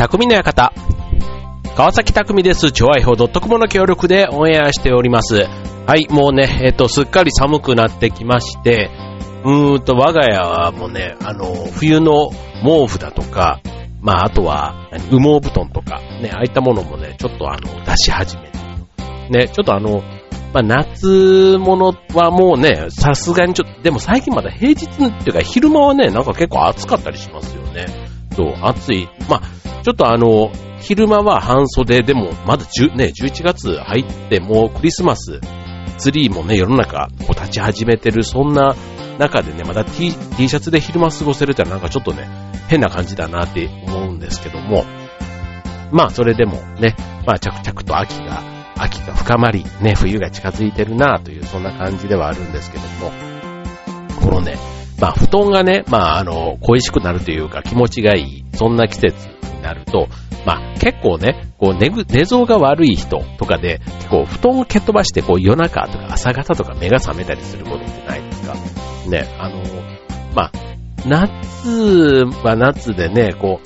匠の館。川崎匠です。超愛報 .com の協力でオンエアしております。はい、もうね、えっ、と、すっかり寒くなってきまして、うーんと、我が家はもうね、あの、冬の毛布だとか、まあ、あとは、羽毛布団とか、ね、ああいったものもね、ちょっとあの、出し始めて。ね、ちょっとあの、まあ、夏物はもうね、さすがにちょっと、でも最近まだ平日っていうか昼間はね、なんか結構暑かったりしますよね。そう、暑い。まあ、ちょっとあの、昼間は半袖でも、まだ10ね、11月入ってもうクリスマス、ツリーもね、世の中こう立ち始めてる、そんな中でね、まだ T, T シャツで昼間過ごせるってなんかちょっとね、変な感じだなって思うんですけども、まあそれでもね、まあ着々と秋が、秋が深まり、ね、冬が近づいてるなという、そんな感じではあるんですけども、このね、まあ布団がね、まああの、恋しくなるというか気持ちがいい、そんな季節になると、まあ結構ね、こう寝ぐ、寝相が悪い人とかで、こう布団を蹴っ飛ばしてこう夜中とか朝方とか目が覚めたりすることってないですか？ね、あの、まあ、夏は夏でね、こ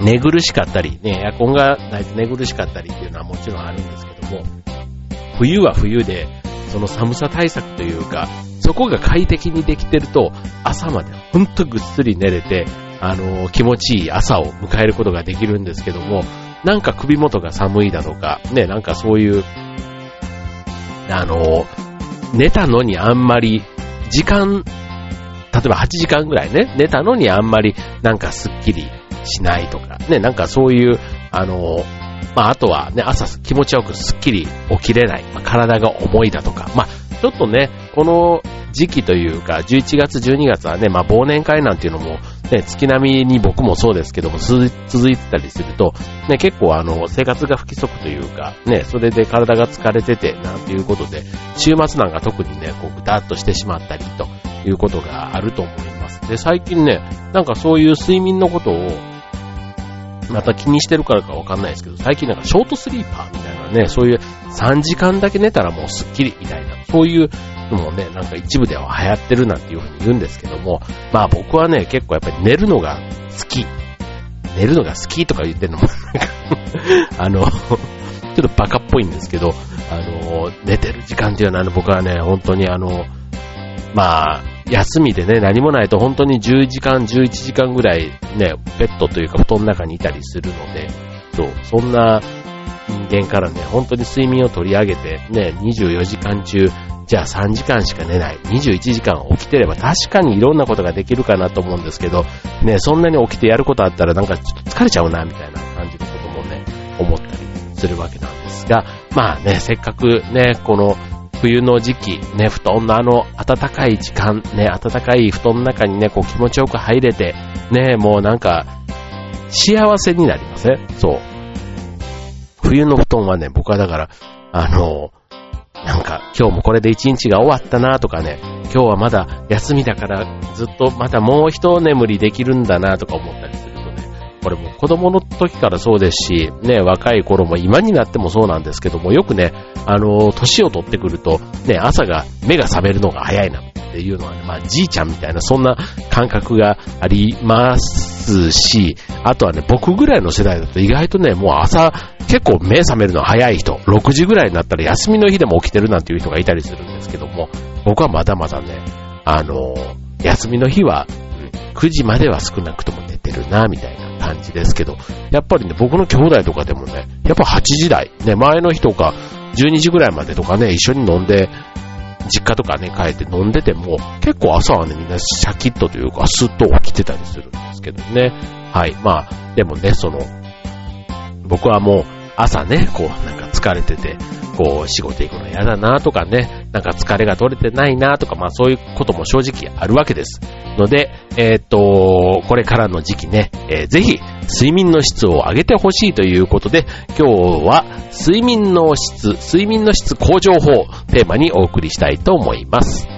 う、寝苦しかったり、ね、エアコンがないと寝苦しかったりっていうのはもちろんあるんですけども、冬は冬で、その寒さ対策というか、そこが快適にできてると、朝までほんとぐっすり寝れて、あの、気持ちいい朝を迎えることができるんですけども、なんか首元が寒いだとか、ね、なんかそういう、あの、寝たのにあんまり、時間、例えば8時間ぐらいね、寝たのにあんまりなんかスッキリしないとか、ね、なんかそういう、あの、まあ、あとはね、朝気持ちよくスッキリ起きれない、まあ、体が重いだとか、まあ、ちょっとね、この時期というか、11月、12月はね、まあ、忘年会なんていうのも、ね、月並みに僕もそうですけども、続いてたりすると、ね、結構あの、生活が不規則というか、ね、それで体が疲れてて、なんていうことで、週末なんか特にね、こう、ぐたっとしてしまったり、ということがあると思います。で、最近ね、なんかそういう睡眠のことを、また気にしてるからかわかんないですけど、最近なんかショートスリーパーみたいなね、そういう3時間だけ寝たらもうスッキリみたいな、そういうのもね、なんか一部では流行ってるなんていうふうに言うんですけども、まあ僕はね、結構やっぱり寝るのが好き。寝るのが好きとか言ってるのも、なんかあの、ちょっとバカっぽいんですけど、あの、寝てる時間っていうのは、ね、僕はね、本当にあの、まあ、休みでね、何もないと本当に10時間、11時間ぐらいね、ベッドというか布団の中にいたりするので、そう、そんな人間からね、本当に睡眠を取り上げて、ね、24時間中、じゃあ3時間しか寝ない、21時間起きてれば確かにいろんなことができるかなと思うんですけど、ね、そんなに起きてやることあったらなんかちょっと疲れちゃうな、みたいな感じのこともね、思ったりするわけなんですが、まあね、せっかくね、この冬の時期、ね、布団のあの暖かい時間、ね、暖かい布団の中にね、こう気持ちよく入れて、ね、もうなんか、幸せになりますね。そう。冬の布団はね、僕はだから、あの、なんか、今日もこれで一日が終わったなとかね、今日はまだ休みだからずっとまたもう一眠りできるんだなとか思ったりする、これも子供の時からそうですし、ね、若い頃も今になってもそうなんですけども、よくね、あの、年を取ってくると、ね、朝が目が覚めるのが早いなっていうのはね、まあ、じいちゃんみたいな、そんな感覚がありますし、あとはね、僕ぐらいの世代だと意外とね、もう朝、結構目覚めるの早い人、6時ぐらいになったら休みの日でも起きてるなんていう人がいたりするんですけども、僕はまだまだね、あの、休みの日は、9時までは少なくとも寝てるな、みたいな感じですけど、やっぱりね、僕の兄弟とかでもね、やっぱ8時台、ね、前の日とか12時ぐらいまでとかね、一緒に飲んで、実家とかね、帰って飲んでても、結構朝はね、みんなシャキッとというか、スッと起きてたりするんですけどね。はい。まあ、でもね、その、僕はもう、朝ね、こう、なんか疲れてて、こう、仕事行くの嫌だなとかね、なんか疲れが取れてないなとか、まあそういうことも正直あるわけです。ので、えー、っと、これからの時期ね、えー、ぜひ、睡眠の質を上げてほしいということで、今日は、睡眠の質、睡眠の質向上法、テーマにお送りしたいと思います。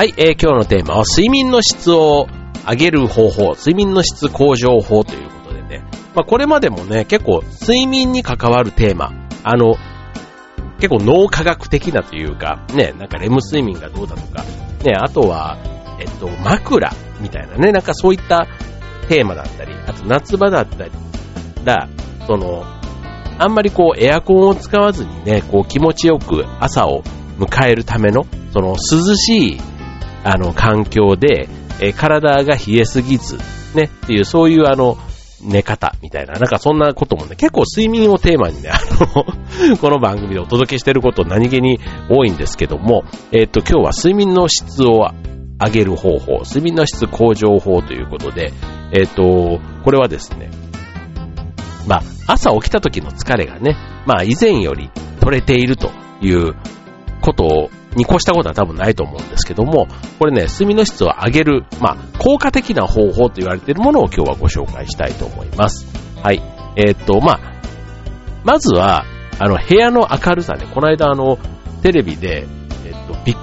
はい、えー、今日のテーマは睡眠の質を上げる方法、睡眠の質向上法ということでね、まあこれまでもね、結構睡眠に関わるテーマ、あの、結構脳科学的なというか、ね、なんかレム睡眠がどうだとか、ね、あとは、えっと、枕みたいなね、なんかそういったテーマだったり、あと夏場だったり、だ、その、あんまりこうエアコンを使わずにね、こう気持ちよく朝を迎えるための、その涼しい、あの、環境で、え体が冷えすぎず、ね、っていう、そういうあの、寝方みたいな、なんかそんなこともね、結構睡眠をテーマにね、あの、この番組でお届けしてること何気に多いんですけども、えっ、と、今日は睡眠の質を上げる方法、睡眠の質向上法ということで、えっ、と、これはですね、まあ、朝起きた時の疲れがね、まあ、以前より取れているということをに越したことは多分ないと思うんですけども、これね、睡眠の質を上げる、まあ、効果的な方法と言われているものを今日はご紹介したいと思います。はい。えー、っと、まあ、まずは、あの、部屋の明るさね、この間あの、テレビで、えっと、びっ、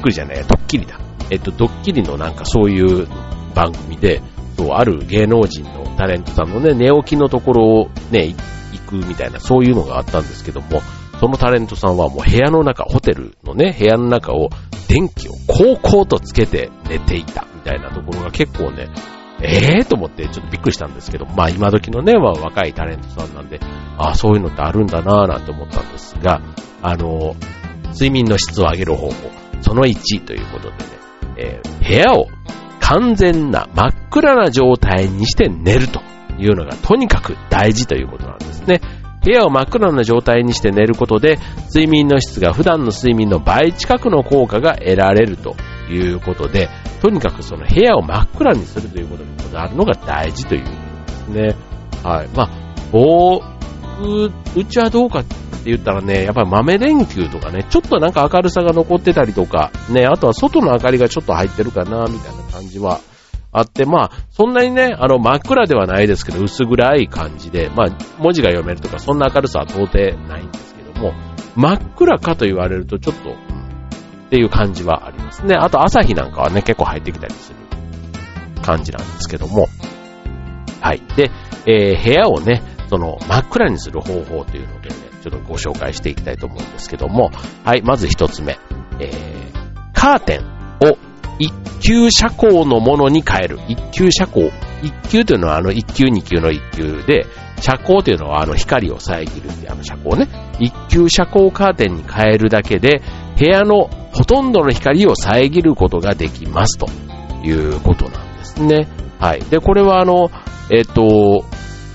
くりじゃない、ドッキリだ。えっと、ドッキリのなんかそういう番組で、そう、ある芸能人のタレントさんのね、寝起きのところをね、行くみたいな、そういうのがあったんですけども、そのタレントさんはもう部屋の中、ホテルのね、部屋の中を電気をこうこうとつけて寝ていたみたいなところが結構ね、ええー、と思ってちょっとびっくりしたんですけど、まあ今時のね、まあ、若いタレントさんなんで、ああ、そういうのってあるんだなぁなんて思ったんですが、あの、睡眠の質を上げる方法、その1ということでね、えー、部屋を完全な真っ暗な状態にして寝るというのがとにかく大事ということなんですね。部屋を真っ暗な状態にして寝ることで、睡眠の質が普段の睡眠の倍近くの効果が得られるということで、とにかくその部屋を真っ暗にするということにこだわるのが大事ということですね。はい。まあ、僕、うちはどうかって言ったらね、やっぱり豆電球とかね、ちょっとなんか明るさが残ってたりとか、ね、あとは外の明かりがちょっと入ってるかな、みたいな感じはあって、まあ、そんなにね、あの、真っ暗ではないですけど、薄暗い感じで、まあ、文字が読めるとか、そんな明るさは到底ないんですけども、真っ暗かと言われると、ちょっと、っていう感じはありますね。あと、朝日なんかはね、結構入ってきたりする感じなんですけども、はい。で、えー、部屋をね、その、真っ暗にする方法というのでね、ちょっとご紹介していきたいと思うんですけども、はい、まず一つ目、えー、カーテン。一級車高のものに変える。一級車高。一級というのはあの一級二級の一級で、車高というのはあの光を遮るあの車高ね。一級車高カーテンに変えるだけで、部屋のほとんどの光を遮ることができますということなんですね。はい。で、これはあの、えっ、と、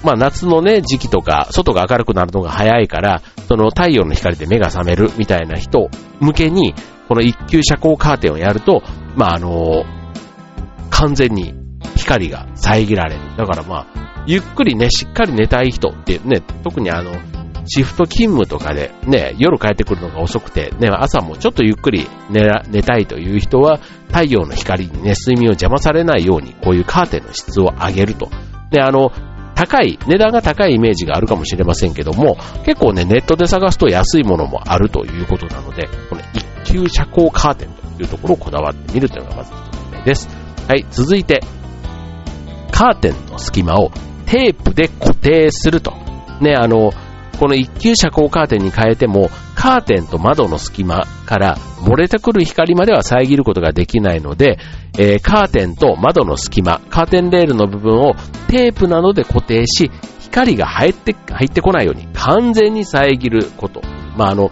まあ夏のね、時期とか、外が明るくなるのが早いから、その太陽の光で目が覚めるみたいな人向けに、この一級遮光カーテンをやると、まあ、あの、完全に光が遮られる。だからまあ、ゆっくりね、しっかり寝たい人ってね、特にあの、シフト勤務とかでね、夜帰ってくるのが遅くて、ね、朝もちょっとゆっくり寝寝たいという人は、太陽の光にね、睡眠を邪魔されないように、こういうカーテンの質を上げると。で、あの、高い、値段が高いイメージがあるかもしれませんけども、結構ね、ネットで探すと安いものもあるということなので、この一級遮光カーテンというところをこだわってみるというのがまず一つ目です。はい、続いて、カーテンの隙間をテープで固定すると。ね、あの、この一級遮光カーテンに変えても、カーテンと窓の隙間から漏れてくる光までは遮ることができないので、えー、カーテンと窓の隙間、カーテンレールの部分をテープなどで固定し、光が入って、入ってこないように完全に遮ること。まあ、あの、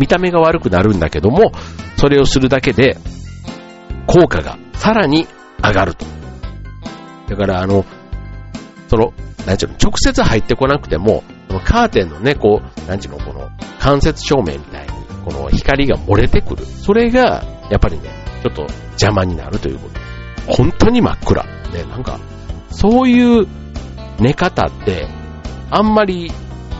見た目が悪くなるんだけども、それをするだけで、効果がさらに上がると。だから、あの、その、なんちゅうの、直接入ってこなくても、カーテンのね、こう、なんちゅうの、この、間接照明みたいに、この光が漏れてくる。それが、やっぱりね、ちょっと邪魔になるということ。本当に真っ暗。ね、なんか、そういう寝方って、あんまり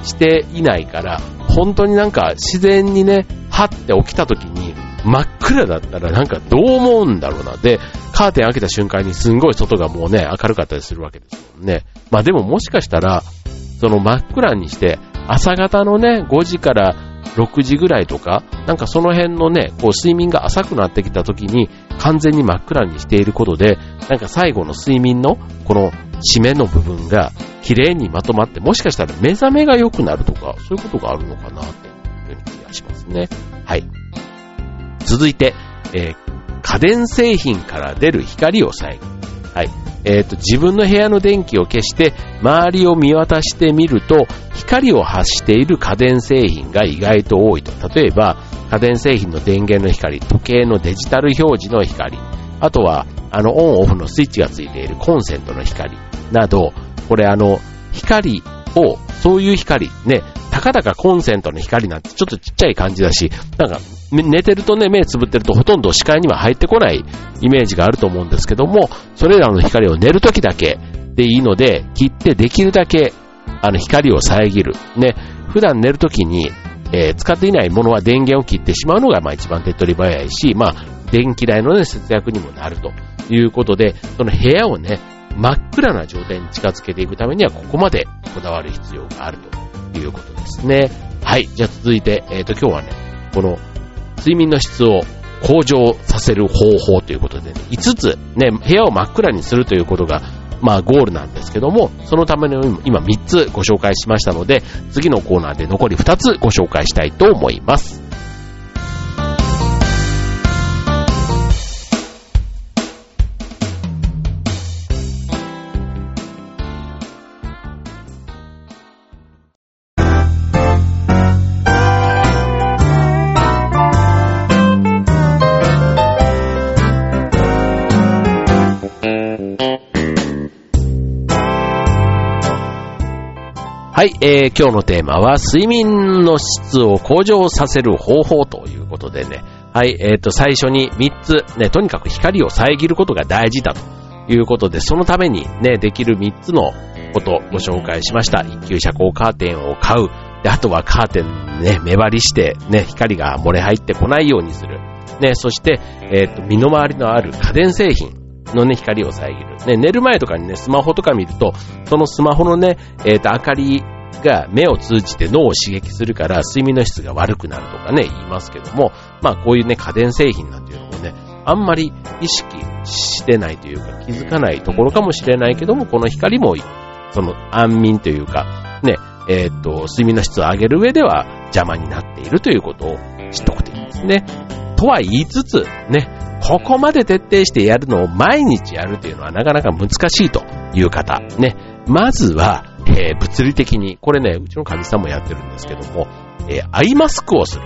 していないから、本当になんか自然にね、はって起きた時に真っ暗だったらなんかどう思うんだろうな。で、カーテン開けた瞬間にすんごい外がもうね、明るかったりするわけですもんね。まあでももしかしたら、その真っ暗にして、朝方のね、5時から6時ぐらいとか、なんかその辺のね、こう睡眠が浅くなってきた時に完全に真っ暗にしていることで、なんか最後の睡眠のこの締めの部分が綺麗にまとまって、もしかしたら目覚めが良くなるとか、そういうことがあるのかなというふうに気がしますね。はい。続いて、えー、家電製品から出る光を遮る。はい。えっ、ー、と、自分の部屋の電気を消して、周りを見渡してみると、光を発している家電製品が意外と多いと。例えば、家電製品の電源の光、時計のデジタル表示の光、あとは、あの、オンオフのスイッチがついているコンセントの光など、これあの、光を、そういう光、ね、たかだかコンセントの光なんてちょっとちっちゃい感じだし、なんか、寝てるとね、目つぶってるとほとんど視界には入ってこないイメージがあると思うんですけども、それらの光を寝るときだけでいいので、切ってできるだけ、あの、光を遮る。ね、普段寝るときに、えー、使っていないものは電源を切ってしまうのが、まあ一番手っ取り早いし、まあ、電気代のね、節約にもなるということで、その部屋をね、真っ暗な状態に近づけていくためには、ここまでこだわる必要があるということですね。はい。じゃあ続いて、えっ、ー、と、今日はね、この睡眠の質を向上させる方法ということで、ね、5つ、ね、部屋を真っ暗にするということが、まあゴールなんですけども、そのための今3つご紹介しましたので、次のコーナーで残り2つご紹介したいと思います。はい、えー、今日のテーマは睡眠の質を向上させる方法ということでね、はい、えっ、ー、と、最初に3つ、ね、とにかく光を遮ることが大事だということで、そのためにね、できる3つのことをご紹介しました。一級遮光カーテンを買う。で、あとはカーテンね、目張りして、ね、光が漏れ入ってこないようにする。ね、そして、えっ、ー、と、身の回りのある家電製品。のね、光を遮る。ね、寝る前とかにね、スマホとか見ると、そのスマホのね、えっ、ー、と、明かりが目を通じて脳を刺激するから睡眠の質が悪くなるとかね、言いますけども、まあこういうね、家電製品なんていうのもね、あんまり意識してないというか気づかないところかもしれないけども、この光も、その安眠というか、ね、えっ、と、睡眠の質を上げる上では邪魔になっているということを知っておくといいですね。とは言いつつ、ね、ここまで徹底してやるのを毎日やるというのはなかなか難しいという方、ね、まずは、えー、物理的に、これね、うちの神さんもやってるんですけども、えー、アイマスクをする。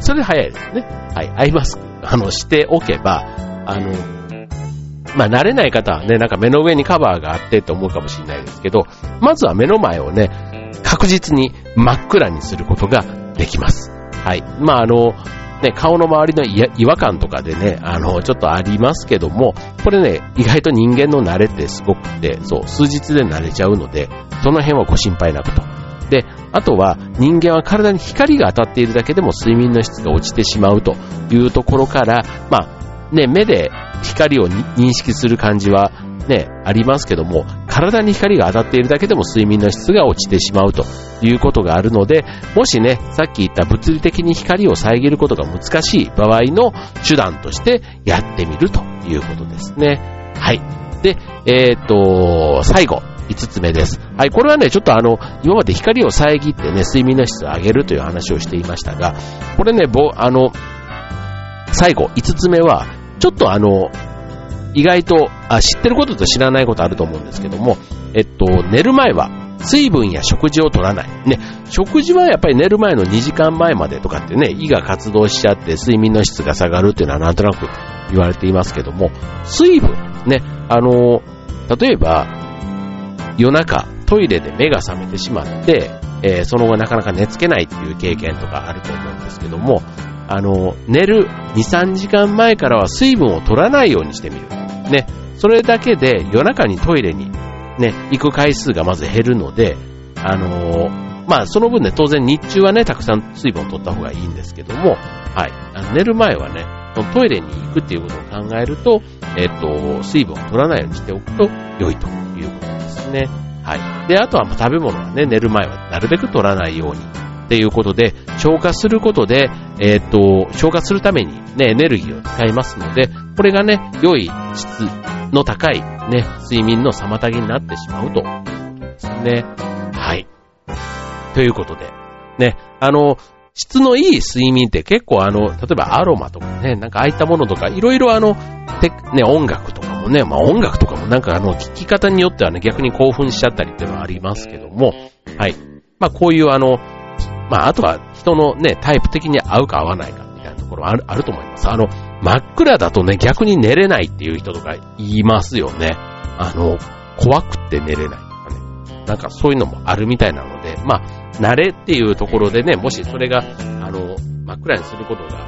それで早いですね。はい、アイマスク、あの、しておけば、あの、まあ、慣れない方はね、なんか目の上にカバーがあってって思うかもしれないですけど、まずは目の前をね、確実に真っ暗にすることができます。はい。まあ、あの、ね、顔の周りの違和感とかでね、あの、ちょっとありますけども、これね、意外と人間の慣れってすごくて、そう、数日で慣れちゃうので、その辺はご心配なくと。で、あとは人間は体に光が当たっているだけでも睡眠の質が落ちてしまうというところから、まあ、ね、目で光を認識する感じはね、ありますけども、体に光が当たっているだけでも睡眠の質が落ちてしまうということがあるので、もしね、さっき言った物理的に光を遮ることが難しい場合の手段としてやってみるということですね。はい。で、えっ、と、最後、5つ目です。はい、これはね、ちょっとあの、今まで光を遮ってね、睡眠の質を上げるという話をしていましたが、これね、ぼ、あの、最後、5つ目は、ちょっとあの、意外とあ、知ってることと知らないことあると思うんですけども、えっと、寝る前は水分や食事を取らない。ね、食事はやっぱり寝る前の2時間前までとかってね、胃が活動しちゃって睡眠の質が下がるっていうのはなんとなく言われていますけども、水分、ね、あの、例えば、夜中トイレで目が覚めてしまって、えー、その後なかなか寝つけないっていう経験とかあると思うんですけども、あの、寝る2、3時間前からは水分を取らないようにしてみる。ね、それだけで夜中にトイレにね、行く回数がまず減るので、あのー、まあその分ね、当然日中はね、たくさん水分を取った方がいいんですけども、はい、あの寝る前はね、トイレに行くっていうことを考えると、えっ、と、水分を取らないようにしておくと良いということですね。はい。で、あとは食べ物はね、寝る前はなるべく取らないようにっていうことで、消化することで、えっ、と、消化するためにね、エネルギーを使いますので、これがね、良い質の高いね、睡眠の妨げになってしまうということですね。はい。ということで、ね、あの、質のいい睡眠って結構あの、例えばアロマとかね、なんかああいったものとか、いろいろあの、て、ね、音楽とかもね、まあ音楽とかもなんかあの、聴き方によってはね、逆に興奮しちゃったりっていうのはありますけども、はい。まあこういうあの、まああとは人のね、タイプ的に合うか合わないかみたいなところはある、あると思います。あの、真っ暗だとね、逆に寝れないっていう人とか言いますよね。あの、怖くって寝れないとかね。なんかそういうのもあるみたいなので、まあ、慣れっていうところでね、もしそれが、あの、真っ暗にすることが、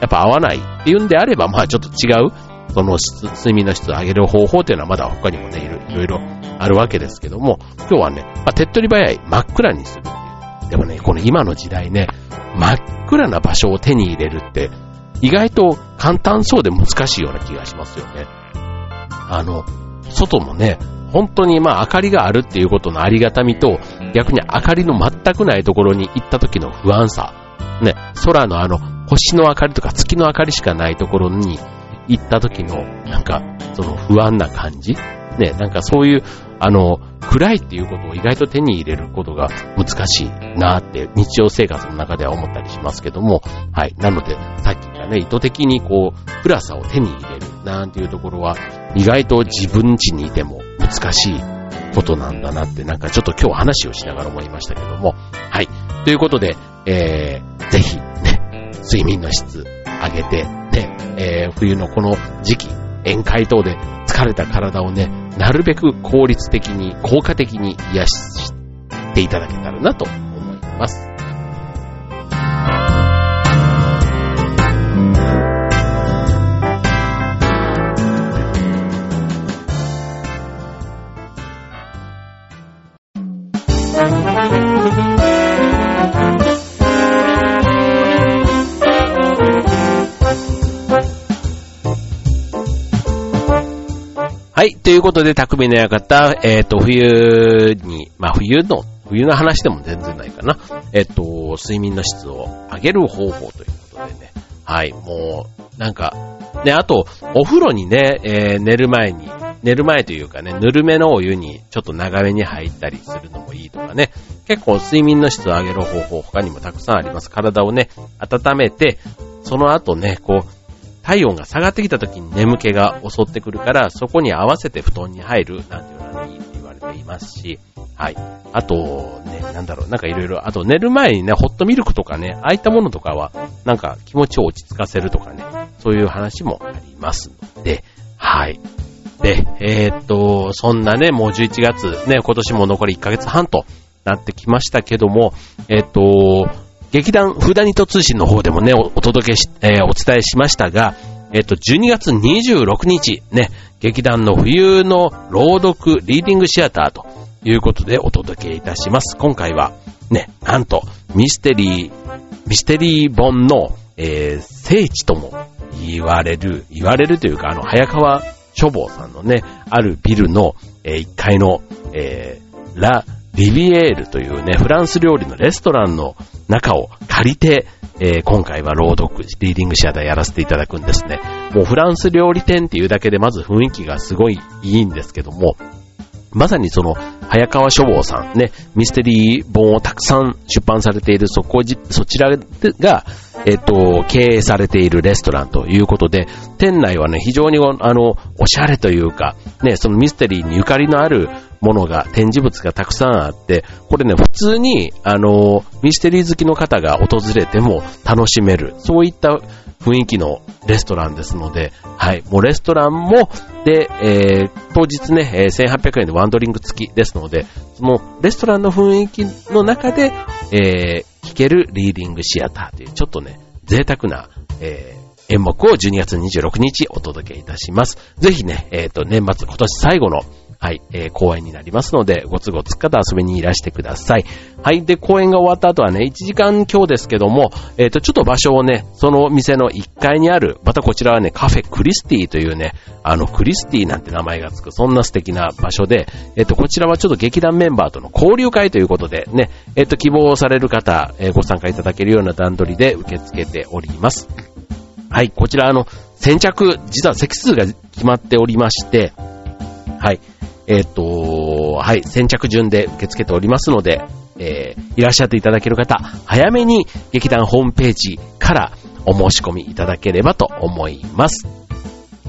やっぱ合わないっていうんであれば、まあちょっと違う、その質、睡眠の質を上げる方法っていうのはまだ他にもね、いろいろあるわけですけども、今日はね、まあ手っ取り早い真っ暗にする。でもね、この今の時代ね、真っ暗な場所を手に入れるって、意外と簡単そうで難しいような気がしますよね。あの、外もね、本当にまあ明かりがあるっていうことのありがたみと、逆に明かりの全くないところに行った時の不安さ、ね、空のあの、星の明かりとか月の明かりしかないところに行った時の、なんか、その不安な感じ。ね、なんかそういう、あの、暗いっていうことを意外と手に入れることが難しいなって日常生活の中では思ったりしますけども、はい。なので、さっき言ったね、意図的にこう、暗さを手に入れるなんていうところは、意外と自分家にいても難しいことなんだなって、なんかちょっと今日話をしながら思いましたけども、はい。ということで、えー、ぜひね、睡眠の質上げて、ね、えー、冬のこの時期、宴会等で疲れた体をね、なるべく効率的に、効果的に癒していただけたらなと思います。はい。ということで、匠の館、えっ、ー、と、冬に、まあ、冬の、冬の話でも全然ないかな。えっ、ー、と、睡眠の質を上げる方法ということでね。はい。もう、なんか、ね、あと、お風呂にね、えー、寝る前に、寝る前というかね、ぬるめのお湯にちょっと長めに入ったりするのもいいとかね。結構睡眠の質を上げる方法他にもたくさんあります。体をね、温めて、その後ね、こう、体温が下がってきた時に眠気が襲ってくるから、そこに合わせて布団に入るなんていうのがいいって言われていますし、はい。あと、ね、なんだろう、なんかいろいろ、あと寝る前にね、ホットミルクとかね、ああいったものとかは、なんか気持ちを落ち着かせるとかね、そういう話もありますので、はい。で、えー、っと、そんなね、もう11月、ね、今年も残り1ヶ月半となってきましたけども、えー、っと、劇団フーダニト通信の方でもね、お届けし、えー、お伝えしましたが、えっ、と、12月26日、ね、劇団の冬の朗読リーディングシアターということでお届けいたします。今回は、ね、なんと、ミステリー、ミステリー本の、えー、聖地とも言われる、言われるというか、あの、早川書房さんのね、あるビルの、えー、1階の、えー、ラ・リビエールというね、フランス料理のレストランの中を借りて、えー、今回は朗読、リーディングシアターやらせていただくんですね。もうフランス料理店っていうだけでまず雰囲気がすごいいいんですけども、まさにその、早川書房さんね、ミステリー本をたくさん出版されているそこそちらが、えっと、経営されているレストランということで、店内はね、非常にあの、おしゃれというか、ね、そのミステリーにゆかりのあるものが、展示物がたくさんあって、これね、普通に、あの、ミステリー好きの方が訪れても楽しめる、そういった雰囲気のレストランですので、はい、もうレストランも、で、えー、当日ね、え、1800円でワンドリンク付きですので、そのレストランの雰囲気の中で、えー、聴けるリーディングシアターという、ちょっとね、贅沢な、えー、演目を12月26日お届けいたします。ぜひね、えっ、ー、と、年末、今年最後のはい、えー、公園になりますので、ご都合つっかと遊びにいらしてください。はい、で、公演が終わった後はね、1時間今日ですけども、えっ、ー、と、ちょっと場所をね、その店の1階にある、またこちらはね、カフェクリスティというね、あの、クリスティなんて名前がつく、そんな素敵な場所で、えっ、ー、と、こちらはちょっと劇団メンバーとの交流会ということで、ね、えっ、と、希望される方、えご参加いただけるような段取りで受け付けております。はい、こちらあの、先着、実は席数が決まっておりまして、はい、えっ、ー、と、はい、先着順で受け付けておりますので、えー、いらっしゃっていただける方、早めに劇団ホームページからお申し込みいただければと思います。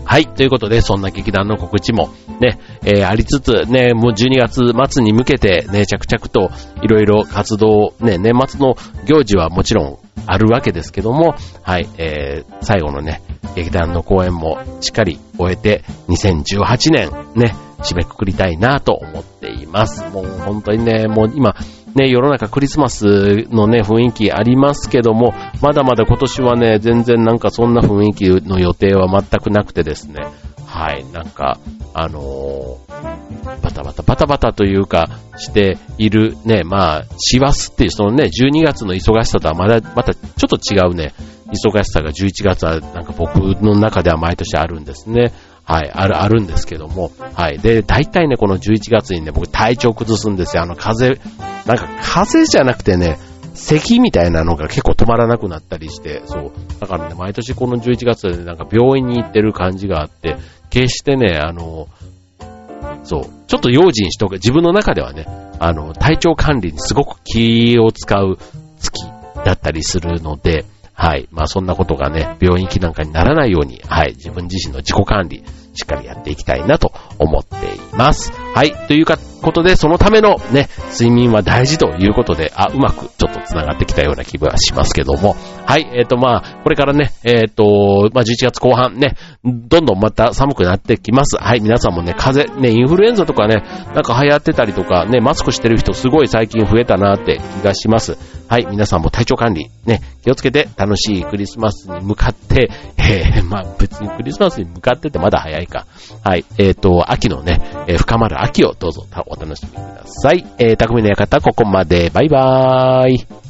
はい。ということで、そんな劇団の告知もね、えー、ありつつ、ね、もう12月末に向けてね、着々といろいろ活動、ね、年末の行事はもちろんあるわけですけども、はい、えー、最後のね、劇団の公演もしっかり終えて、2018年ね、締めくくりたいなと思っています。もう本当にね、もう今、ね、世の中クリスマスのね、雰囲気ありますけども、まだまだ今年はね、全然なんかそんな雰囲気の予定は全くなくてですね、はい、なんか、あのー、バタバタバタバタというか、しているね、まあ、師走っていうそのね、12月の忙しさとはまだ、またちょっと違うね、忙しさが11月はなんか僕の中では毎年あるんですね。はい、ある、あるんですけども、はい。で、大体ね、この11月にね、僕体調崩すんですよ。あの、風邪、なんか風邪じゃなくてね、咳みたいなのが結構止まらなくなったりして、そう。だからね、毎年この11月で、なんか病院に行ってる感じがあって、決してね、あの、そう、ちょっと用心しとく。自分の中ではね、あの、体調管理にすごく気を使う月だったりするので、はい。まあそんなことがね、病院行きなんかにならないように、はい。自分自身の自己管理、しっかりやっていきたいなと思っています。はい。ということで、そのためのね、睡眠は大事ということで、あ、うまくちょっと繋がってきたような気分はしますけども。はい。えっ、ー、と、まあ、これからね、えっ、ー、と、まあ、11月後半ね、どんどんまた寒くなってきます。はい。皆さんもね、風邪、ね、インフルエンザとかね、なんか流行ってたりとか、ね、マスクしてる人すごい最近増えたなって気がします。はい。皆さんも体調管理、ね、気をつけて楽しいクリスマスに向かって、えー、まあ、別にクリスマスに向かっててまだ早いか。はい。えっ、ー、と、秋のね、えー、深まる秋をどうぞお楽しみください。えー、匠の館ここまで。バイバーイ。